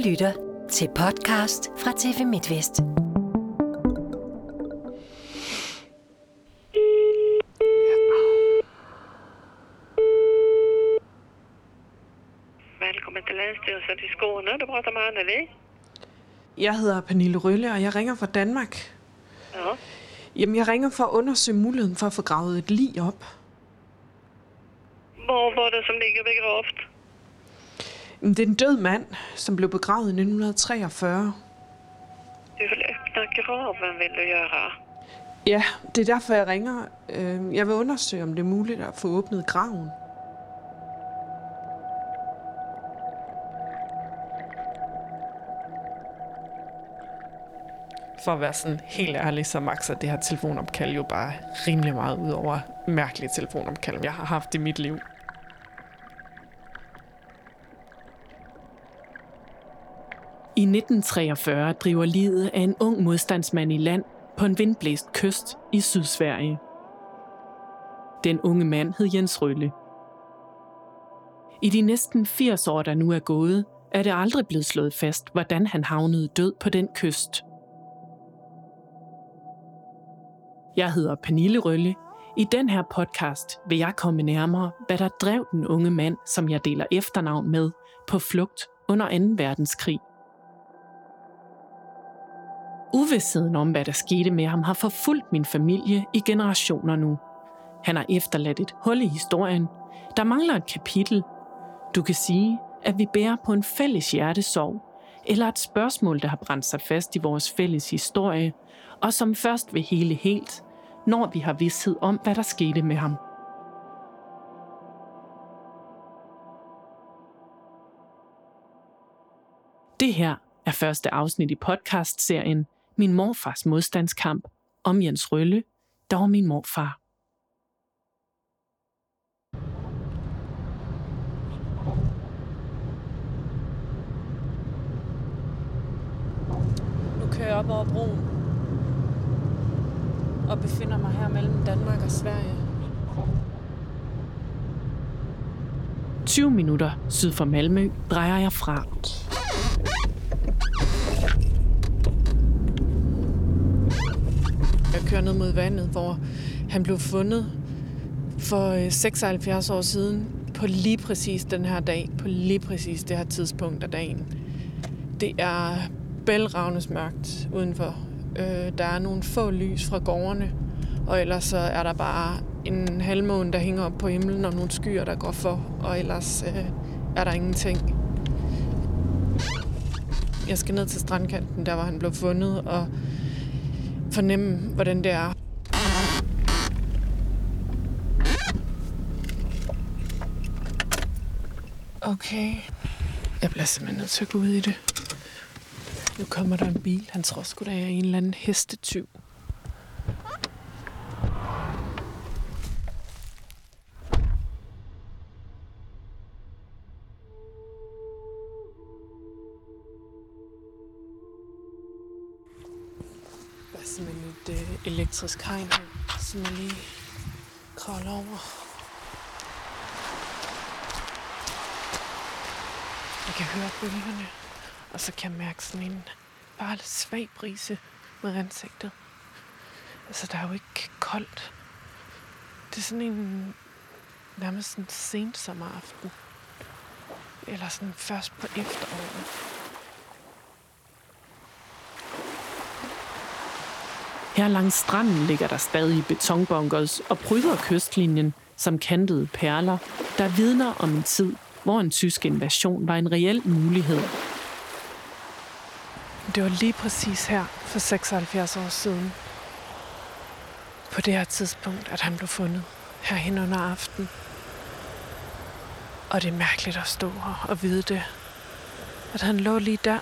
lytter til podcast fra TV MidtVest. Välkommen till Länsstyrelsen i Skåne. Du pratar med Anneli. Jeg hedder Pernille Rølle, og jeg ringer fra Danmark. Ja. Jamen, jeg ringer for at undersøge muligheden for at få gravet et lig op. Vad var det som ligger begravt? Det er en død mand, som blev begravet i 1943. Du vill öppna graven vill du göra. Ja, det er derfor, jeg ringer. Øh, Jeg vil undersøge, om det er muligt at få åbnet graven. For at være sådan helt ærlig, så makser det her telefonopkald jo bare rimelig meget ud over mærkelige telefonopkald, jeg har haft i mit liv. 1943 driver livet af en ung modstandsmand i land på en vindblæst kyst i Sydsverige. Den unge mand hed Jens Rølle. I de næsten 80 år, der nu er gået, er det aldrig blevet slået fast, hvordan han havnede død på den kyst. Jeg hedder Pernille Rølle. I den her podcast vil jeg komme nærmere, hvad der drev den unge mand, som jeg deler efternavn med, på flugt under 2. verdenskrig. Uvidsheden om, hvad der skete med ham, har forfulgt min familie i generationer nu. Han har efterladt et hul i historien. Der mangler et kapitel. Du kan sige, at vi bærer på en fælles hjertesorg, eller et spørgsmål, der har brændt sig fast i vores fælles historie, og som først vil hele helt, når vi har vidsthed om, hvad der skete med ham. Det her er første afsnit i podcastserien min morfars modstandskamp om Jens Rølle, der var min morfar. Nu kører jeg op over broen og befinder mig her mellem Danmark og Sverige. 20 minutter syd for Malmø drejer jeg fra. Kører ned mod vandet, hvor han blev fundet for øh, 76 år siden på lige præcis den her dag, på lige præcis det her tidspunkt af dagen. Det er bælragnes mørkt udenfor. Øh, der er nogle få lys fra gårdene, og ellers så er der bare en halvmåne, der hænger op på himlen, og nogle skyer, der går for, og ellers øh, er der ingenting. Jeg skal ned til strandkanten, der hvor han blev fundet, og fornemme, hvordan det er. Okay. Jeg bliver simpelthen nødt til at gå ud i det. Nu kommer der en bil. Han tror sgu da, jeg er en eller anden hestetyv. Elektrisk hegn som jeg lige kravler over. Jeg kan høre bølgerne, og så kan jeg mærke sådan en bare lidt svag brise mod ansigtet. Altså, der er jo ikke koldt. Det er sådan en nærmest en sensommeraften. Eller sådan først på efteråret. Her langs stranden ligger der stadig betonbunkers og pryder kystlinjen som kantede perler, der vidner om en tid, hvor en tysk invasion var en reel mulighed. Det var lige præcis her for 76 år siden. På det her tidspunkt, at han blev fundet herhen under aften. Og det er mærkeligt at stå her og vide det. At han lå lige der.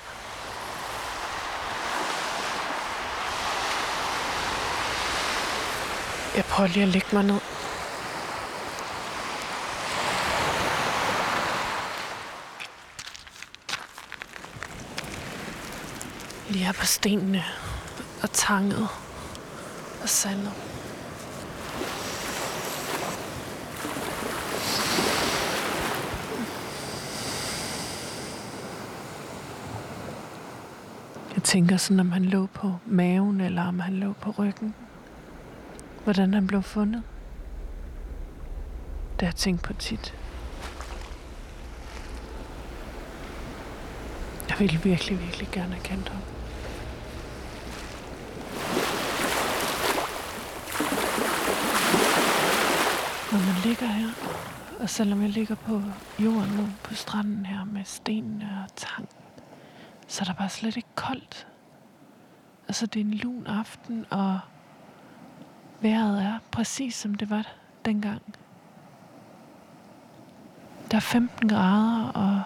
Jeg prøver lige at lægge mig ned. Lige her på stenene og tanget og sandet. Jeg tænker sådan, om han lå på maven, eller om han lå på ryggen. Hvordan han blev fundet. Det har jeg tænkt på tit. Jeg ville virkelig, virkelig gerne have kendt ham. Når man ligger her, og selvom jeg ligger på jorden nu, på stranden her med stenene og tang, så er der bare slet ikke koldt. Altså, det er en lun aften, og vejret er præcis som det var dengang. Der er 15 grader, og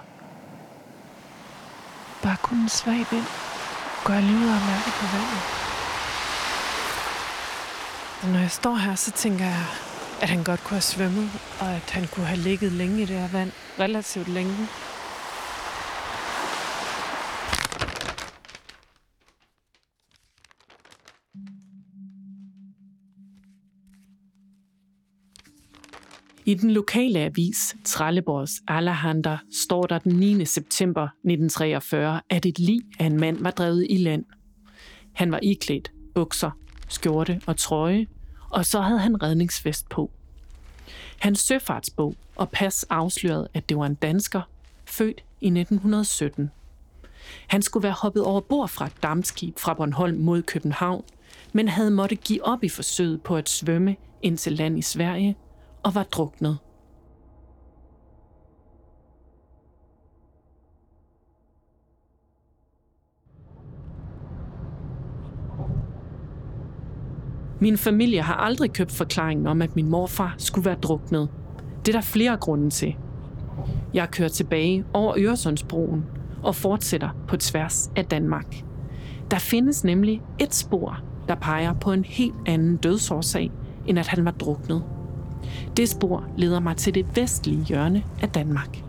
bare kun en svag vind gør jeg og mærke på vandet. Og når jeg står her, så tænker jeg, at han godt kunne have svømmet, og at han kunne have ligget længe i det her vand. Relativt længe. I den lokale avis Trelleborgs Allahander står der den 9. september 1943, at et lig af en mand var drevet i land. Han var iklædt bukser, skjorte og trøje, og så havde han redningsvest på. Hans søfartsbog og pas afslørede, at det var en dansker, født i 1917. Han skulle være hoppet over bord fra et dammskib fra Bornholm mod København, men havde måtte give op i forsøget på at svømme ind til land i Sverige og var druknet. Min familie har aldrig købt forklaringen om, at min morfar skulle være druknet. Det er der flere grunde til. Jeg kører tilbage over Øresundsbroen og fortsætter på tværs af Danmark. Der findes nemlig et spor, der peger på en helt anden dødsårsag, end at han var druknet. Det spor leder mig til det vestlige hjørne af Danmark.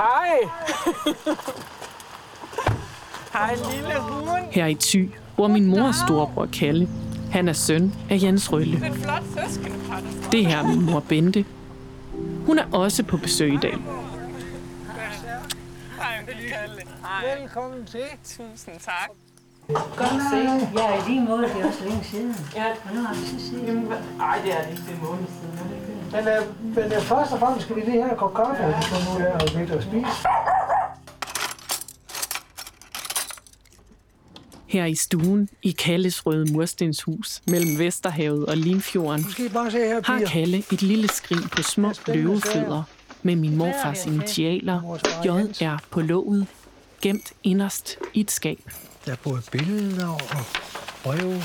Hej! Hej, lille hund. Her i Thy bor min mors storebror Kalle. Han er søn af Jens Rølle. Det er flot søskendepar. Det her er min mor Bente. Hun er også på besøg i dag. Velkommen til. Tusind tak. Godt se. Ja, i lige måde, det er også længe siden. Ja. Og nu har vi så set. Ej, det er det ikke en måned siden. Er? Men, øh, men øh, først og fremmest skal vi lige have en kop kaffe, og kommer ud her og lidt at spise. Her i stuen i Kalles røde murstenshus mellem Vesterhavet og Limfjorden Nu her, har. Kalle et lille skrin på små løvefødder med min morfars initialer JR på låget, gemt inderst i et skab. Der er både billeder og breve.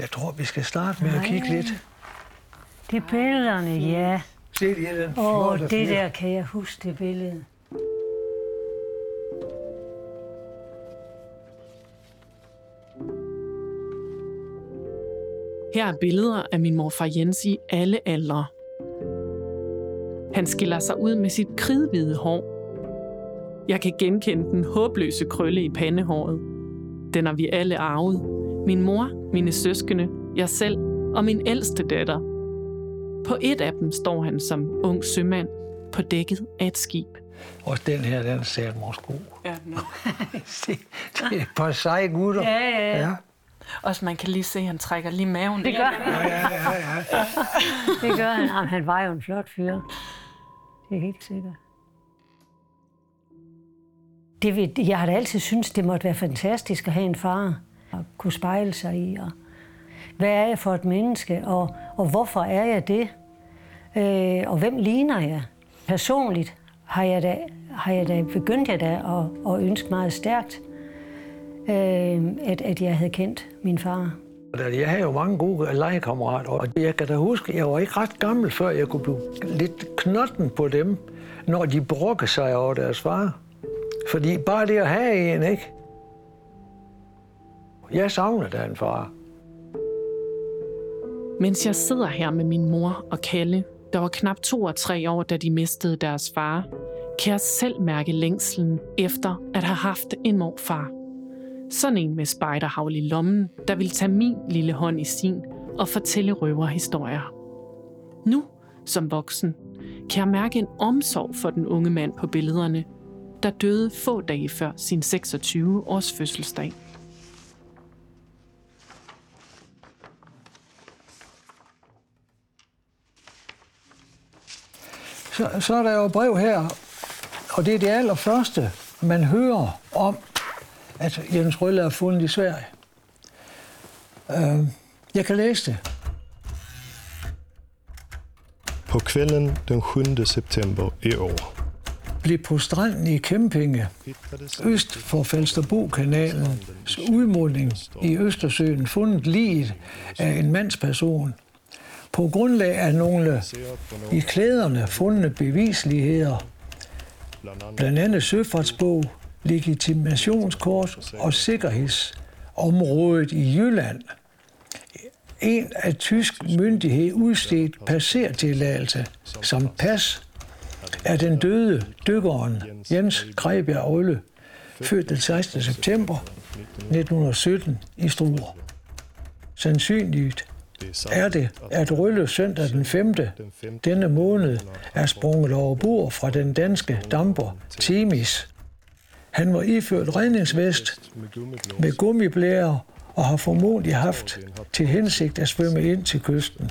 Jeg tror, vi skal starte med at kigge lidt. Det er billederne, ja. Se lige den Åh, det fyr. der kan jeg huske, det billede. Her er billeder af min morfar Jens i alle aldre. Han skiller sig ud med sit kridhvide hår. Jeg kan genkende den håbløse krølle i pandehåret. Den har vi alle arvet. Min mor, mine søskende, jeg selv og min ældste datter. På et af dem står han som ung sømand på dækket af et skib. Og den her, den ser måske god. Ja, no. Se, det er et par seje gutter. Ja, ja, ja. ja. Også man kan lige se, at han trækker lige maven. Det gør han. Ja, ja, ja. Det gør han. Jamen, han var jo en flot fyr. Det er helt sikkert. Det, vil- jeg har da altid syntes, det måtte være fantastisk at have en far at kunne spejle sig i. Og hvad er jeg for et menneske, og, og hvorfor er jeg det? Øh, og hvem ligner jeg? Personligt har jeg da, har jeg da begyndt jeg da at, at ønske meget stærkt, øh, at, at jeg havde kendt min far. Jeg havde jo mange gode legekammerater, og jeg kan da huske, jeg var ikke ret gammel, før jeg kunne blive lidt knotten på dem, når de brokkede sig over deres far. Fordi bare det at have en, ikke? Jeg savner da en far. Mens jeg sidder her med min mor og Kalle, der var knap to og tre år, da de mistede deres far, kan jeg selv mærke længslen efter at have haft en morfar. Sådan en med spejderhavl i lommen, der vil tage min lille hånd i sin og fortælle røverhistorier. Nu, som voksen, kan jeg mærke en omsorg for den unge mand på billederne, der døde få dage før sin 26-års fødselsdag. Så, så er der jo et brev her, og det er det allerførste, man hører om, at Jens Rølle er fundet i Sverige. Uh, jeg kan læse det. På kvällen den 7 september i år Blev på stranden i Kæmpinge, øst for Falsterbo-kanalens udmunding i Østersøen, fundet liget af en mandsperson. På grundlag af nogle i klæderne fundne bevisligheder, blandt andet søfartsbog, legitimationskort og sikkerhedsområdet i Jylland. En af tysk myndighed udstedt passertilladelse som pas er den døde dykkeren Jens Grebjerg Olle, født den 16. september 1917 i Struer. Sandsynligt er det, at Rølle søndag den 5. denne måned er sprunget over bord fra den danske damper Timis. Han var iført redningsvest med gummiblære og har formodentlig haft til hensigt at svømme ind til kysten.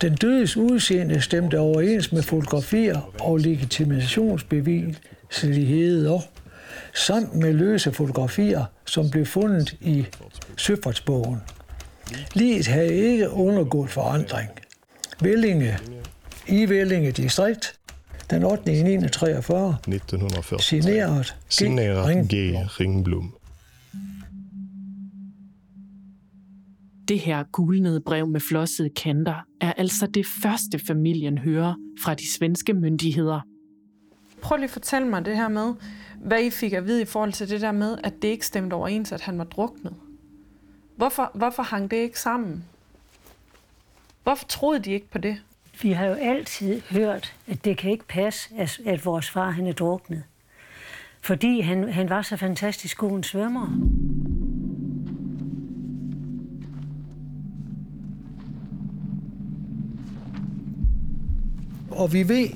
Den dødes udseende stemte overens med fotografier og legitimationsbeviseligheder, samt med løse fotografier, som blev fundet i søfartsbogen. Liget havde ikke undergået forandring. Vellinge i Vellinge distrikt den 8. 1943 1943. signeret G. Signeret. G. Ringblom. Det her gulnede brev med flossede kanter er altså det første familien hører fra de svenske myndigheder. Prøv lige at fortælle mig det her med, hvad I fik at vide i forhold til det der med, at det ikke stemte overens, at han var druknet. Hvorfor, hvorfor hang det ikke sammen? Hvorfor troede de ikke på det? Vi har jo altid hørt, at det kan ikke passe, at, at vores far han er druknet. Fordi han, han var så fantastisk god en svømmer. Og vi ved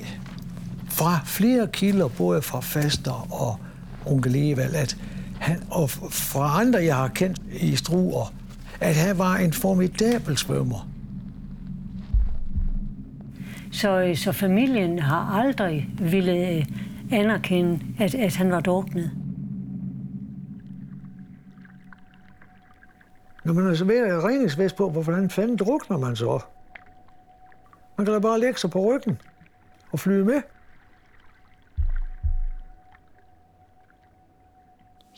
fra flere kilder, både fra Faster og onkel Evald, at han, og fra andre, jeg har kendt i Struer, at han var en formidabel svømmer. Så, så familien har aldrig ville øh, anerkende, at, at han var druknet. Når man altså ved at redningsvest på, hvorfor fanden drukner man så? Man kan da bare lægge sig på ryggen og flyde med.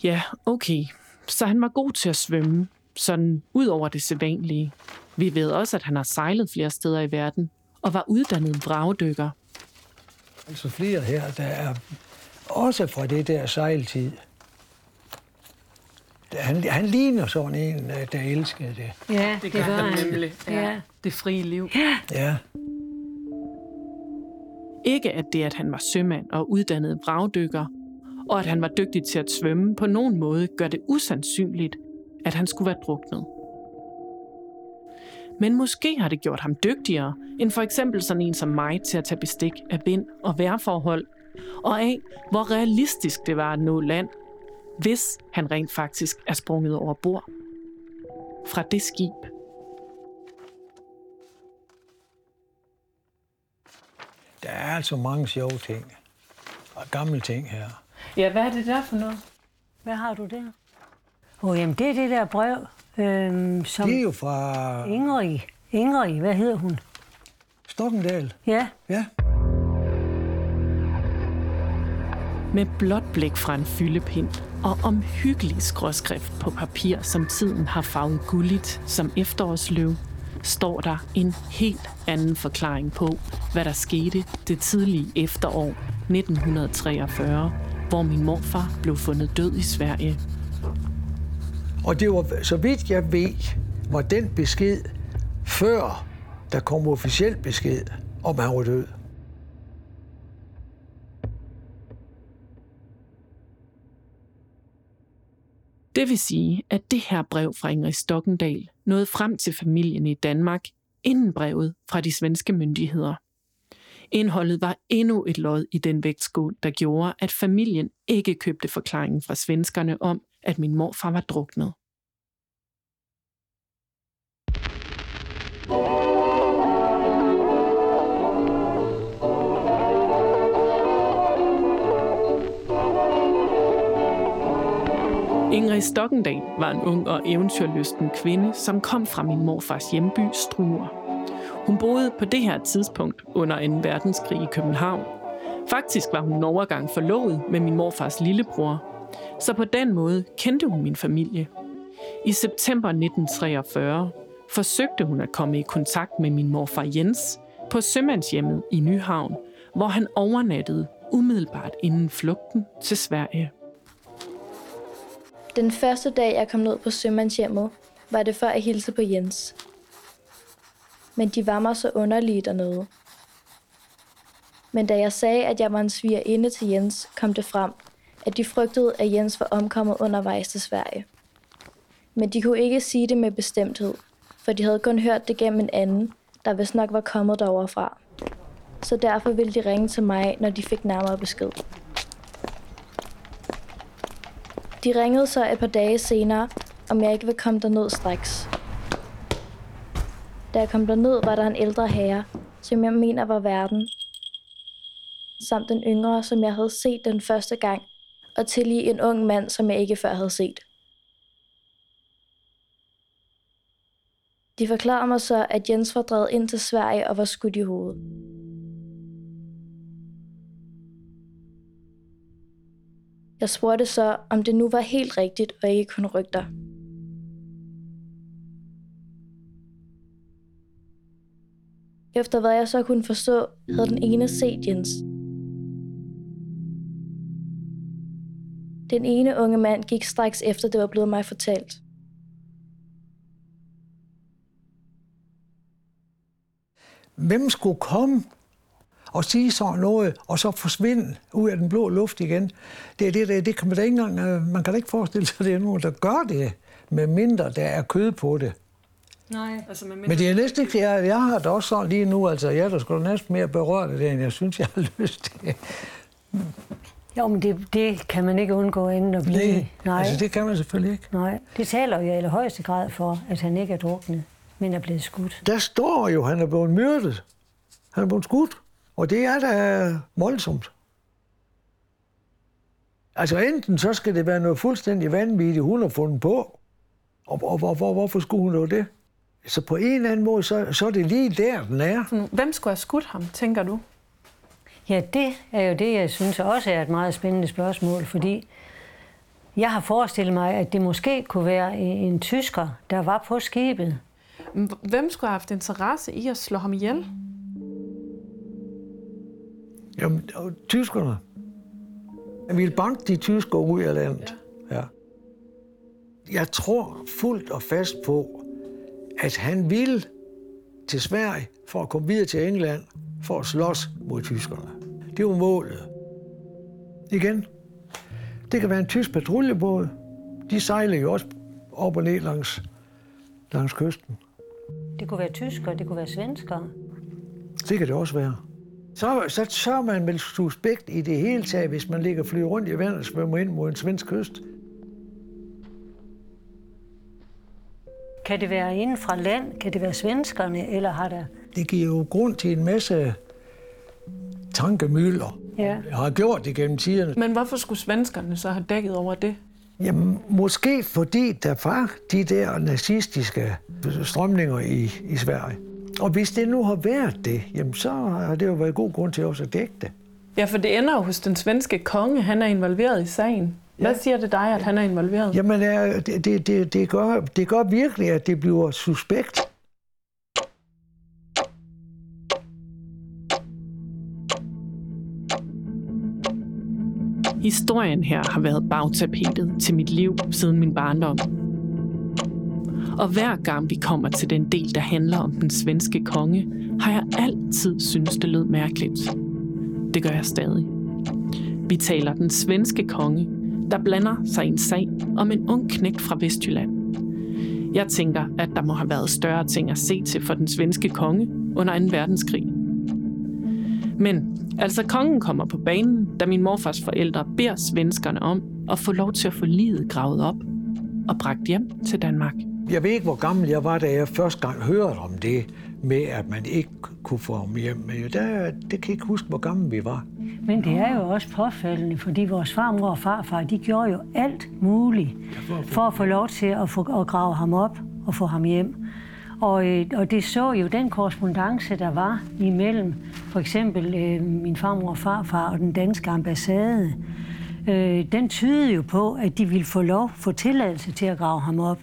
Ja, okay. Så han var god til at svømme, sådan ud over det sædvanlige. Vi ved også, at han har sejlet flere steder i verden og var uddannet vragdykker. Altså flere her, der er også fra det der sejltid. Han, han ligner sådan en, øh, der elskede det. Ja, det, det gør han. nemlig. Ja. Det frie liv. Ja. Ikke at det, at han var sømand og uddannet vragdykker, og at han var dygtig til at svømme på nogen måde, gør det usandsynligt, at han skulle være druknet. Men måske har det gjort ham dygtigere, end for eksempel sådan en som mig til at tage bestik af vind og vejrforhold, og af, hvor realistisk det var at nå land, hvis han rent faktisk er sprunget over bord. Fra det skib. Der er altså mange sjove ting. Og gamle ting her. Ja, hvad er det der for noget? Hvad har du der? Åh, oh, jamen det er det der brev, øhm, som Det er jo fra Ingrid, Ingrid, hvad hedder hun? Stokkendal. Ja, Ja. Med blåt blik fra en fyldepind og omhyggelig skråskrift på papir, som tiden har farvet gulligt som efterårsløv, står der en helt anden forklaring på, hvad der skete det tidlige efterår 1943 hvor min morfar blev fundet død i Sverige. Og det var, så vidt jeg ved, var den besked før der kom officiel besked om, at han var død. Det vil sige, at det her brev fra Ingrid Stokkendal nåede frem til familien i Danmark, inden brevet fra de svenske myndigheder. Indholdet var endnu et lod i den vægtskål, der gjorde, at familien ikke købte forklaringen fra svenskerne om, at min morfar var druknet. Ingrid Stokkendal var en ung og eventyrlysten kvinde, som kom fra min morfars hjemby Struer. Hun boede på det her tidspunkt under en verdenskrig i København. Faktisk var hun en overgang forlovet med min morfars lillebror, så på den måde kendte hun min familie. I september 1943 forsøgte hun at komme i kontakt med min morfar Jens på sømandshjemmet i Nyhavn, hvor han overnattede umiddelbart inden flugten til Sverige. Den første dag, jeg kom ned på sømandshjemmet, var det for at hilse på Jens. Men de var mig så underlige dernede. Men da jeg sagde, at jeg var en svigerinde til Jens, kom det frem, at de frygtede, at Jens var omkommet undervejs til Sverige. Men de kunne ikke sige det med bestemthed, for de havde kun hørt det gennem en anden, der vist nok var kommet derovre fra. Så derfor ville de ringe til mig, når de fik nærmere besked. De ringede så et par dage senere, om jeg ikke ville komme derned straks. Da jeg kom derned, var der en ældre herre, som jeg mener var verden, samt en yngre, som jeg havde set den første gang, og til lige en ung mand, som jeg ikke før havde set. De forklarede mig så, at Jens var drevet ind til Sverige og var skudt i hovedet. Jeg spurgte så, om det nu var helt rigtigt og ikke kun rygter. Efter hvad jeg så kunne forstå, havde den ene set Jens. Den ene unge mand gik straks efter det var blevet mig fortalt. Hvem skulle komme og sige sådan noget, og så forsvinde ud af den blå luft igen? Det, det, det, det kan man, da ikke engang, øh, man kan da ikke forestille sig, at det er nogen, der gør det, med mindre der er kød på det. Nej, altså med Men det er næsten ikke, jeg, jeg har det også sådan lige nu, altså jeg er da sgu næsten mere berørt af det, end jeg synes, jeg har lyst til. Jo, men det, det kan man ikke undgå inden at blive. Det, Nej. altså det kan man selvfølgelig ikke. Nej, det taler jo i allerhøjeste grad for, at han ikke er druknet, men er blevet skudt. Der står jo, at han er blevet myrdet. Han er blevet skudt. Og det er da voldsomt. Altså enten så skal det være noget fuldstændig vanvittigt, hun har fundet på. Og, og, og, og hvorfor skulle hun dog det? Så på en eller anden måde, så, så er det lige der, den er. Hvem skulle have skudt ham, tænker du? Ja, det er jo det, jeg synes også er et meget spændende spørgsmål, fordi jeg har forestillet mig, at det måske kunne være en tysker, der var på skibet. Hvem skulle have haft interesse i at slå ham ihjel? Jamen, tyskerne. Jeg ville banke de tyskere ud af landet. Ja. ja. Jeg tror fuldt og fast på, at han ville til Sverige for at komme videre til England for at slås mod tyskerne. Det var målet. Igen. Det kan være en tysk patruljebåd. De sejler jo også op og ned langs, langs kysten. Det kunne være tyskere, det kunne være svenskere. Det kan det også være. Så, så, er man vel suspekt i det hele taget, hvis man ligger flyver rundt i vandet og svømmer ind mod en svensk kyst. Kan det være inden fra land? Kan det være svenskerne? Eller har der... Det giver jo grund til en masse tankemøller. Ja. Jeg har gjort det gennem tiderne. Men hvorfor skulle svenskerne så have dækket over det? Jamen, måske fordi der var de der nazistiske strømninger i, i Sverige. Og hvis det nu har været det, jamen så har det jo været god grund til også at dække det. Ja, for det ender jo hos den svenske konge. Han er involveret i sagen. Hvad siger det dig, at han er involveret? Jamen, det, det, det, det, gør, det gør virkelig, at det bliver suspekt. Historien her har været bagtapetet til mit liv siden min barndom. Og hver gang vi kommer til den del, der handler om den svenske konge, har jeg altid synes det lød mærkeligt. Det gør jeg stadig. Vi taler den svenske konge, der blander sig i en sag om en ung knægt fra Vestjylland. Jeg tænker, at der må have været større ting at se til for den svenske konge under 2. verdenskrig. Men altså kongen kommer på banen, da min morfars forældre beder svenskerne om at få lov til at få livet gravet op og bragt hjem til Danmark. Jeg ved ikke, hvor gammel jeg var, da jeg første gang hørte om det med, at man ikke kunne få ham hjem. Men der, det kan jeg ikke huske, hvor gammel vi var. Men det er jo også påfaldende, fordi vores farmor og farfar, de gjorde jo alt muligt for at få lov til at, få, at grave ham op og få ham hjem. Og, øh, og det så jo den korrespondence, der var imellem for eksempel øh, min farmor og farfar og den danske ambassade. Øh, den tydede jo på, at de ville få lov, få tilladelse til at grave ham op.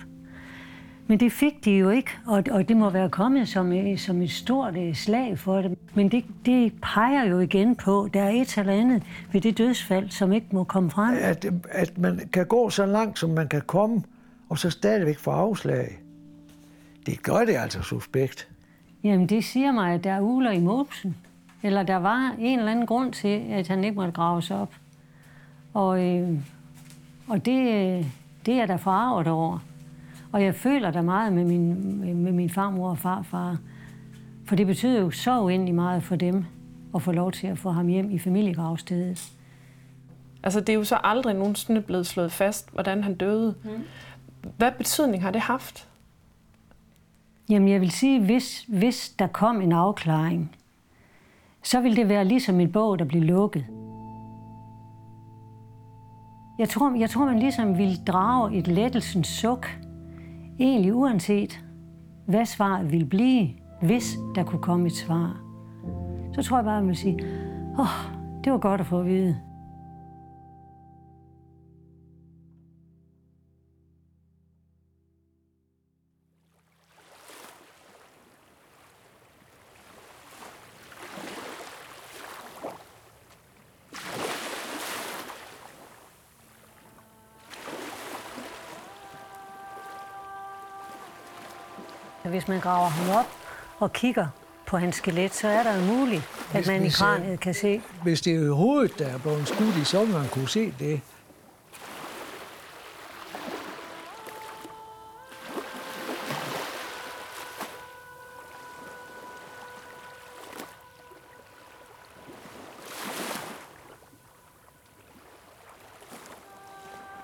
Men det fik de jo ikke, og, og det må være kommet som, som et stort slag for dem. Men det, det peger jo igen på, at der er et eller andet ved det dødsfald, som ikke må komme frem. At, at man kan gå så langt, som man kan komme, og så stadigvæk få afslag. Det gør det altså suspekt. Jamen, det siger mig, at der er uler i mopsen. Eller der var en eller anden grund til, at han ikke måtte graves op. Og, øh, og det, det er der forarvet over. Og jeg føler der meget med min, med min farmor og farfar. For det betyder jo så uendelig meget for dem at få lov til at få ham hjem i familiegravstedet. Altså, det er jo så aldrig nogensinde blevet slået fast, hvordan han døde. Mm. Hvad betydning har det haft? Jamen, jeg vil sige, hvis, hvis der kom en afklaring, så vil det være ligesom en bog, der bliver lukket. Jeg tror, jeg tror man ligesom vil drage et lettelsens suk, egentlig uanset hvad svaret ville blive, hvis der kunne komme et svar. Så tror jeg bare, at man vil sige, åh, oh, det var godt at få at vide. Hvis man graver ham op og kigger på hans skelet, så er der jo muligt, at hvis, man i kraniet kan se. Hvis det er hovedet, der er blevet skudt i, så man kunne se det.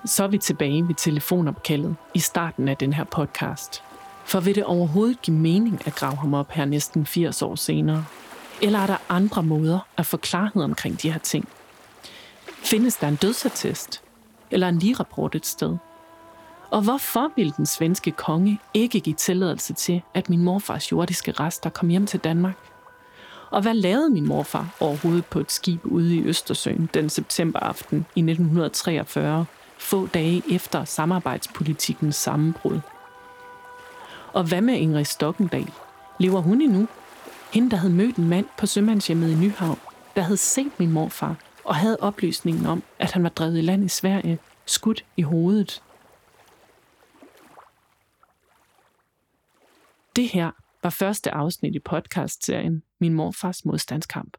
Så er vi tilbage ved telefonopkaldet i starten af den her podcast. For vil det overhovedet give mening at grave ham op her næsten 80 år senere? Eller er der andre måder at få klarhed omkring de her ting? Findes der en dødsattest? Eller en lige-rapport et sted? Og hvorfor ville den svenske konge ikke give tilladelse til, at min morfars jordiske rester kom hjem til Danmark? Og hvad lavede min morfar overhovedet på et skib ude i Østersøen den septemberaften i 1943, få dage efter samarbejdspolitikkens sammenbrud? Og hvad med Ingrid Stokkendal? Lever hun endnu? Hende, der havde mødt en mand på sømandshjemmet i Nyhavn, der havde set min morfar og havde oplysningen om, at han var drevet i land i Sverige, skudt i hovedet. Det her var første afsnit i podcastserien Min morfars modstandskamp.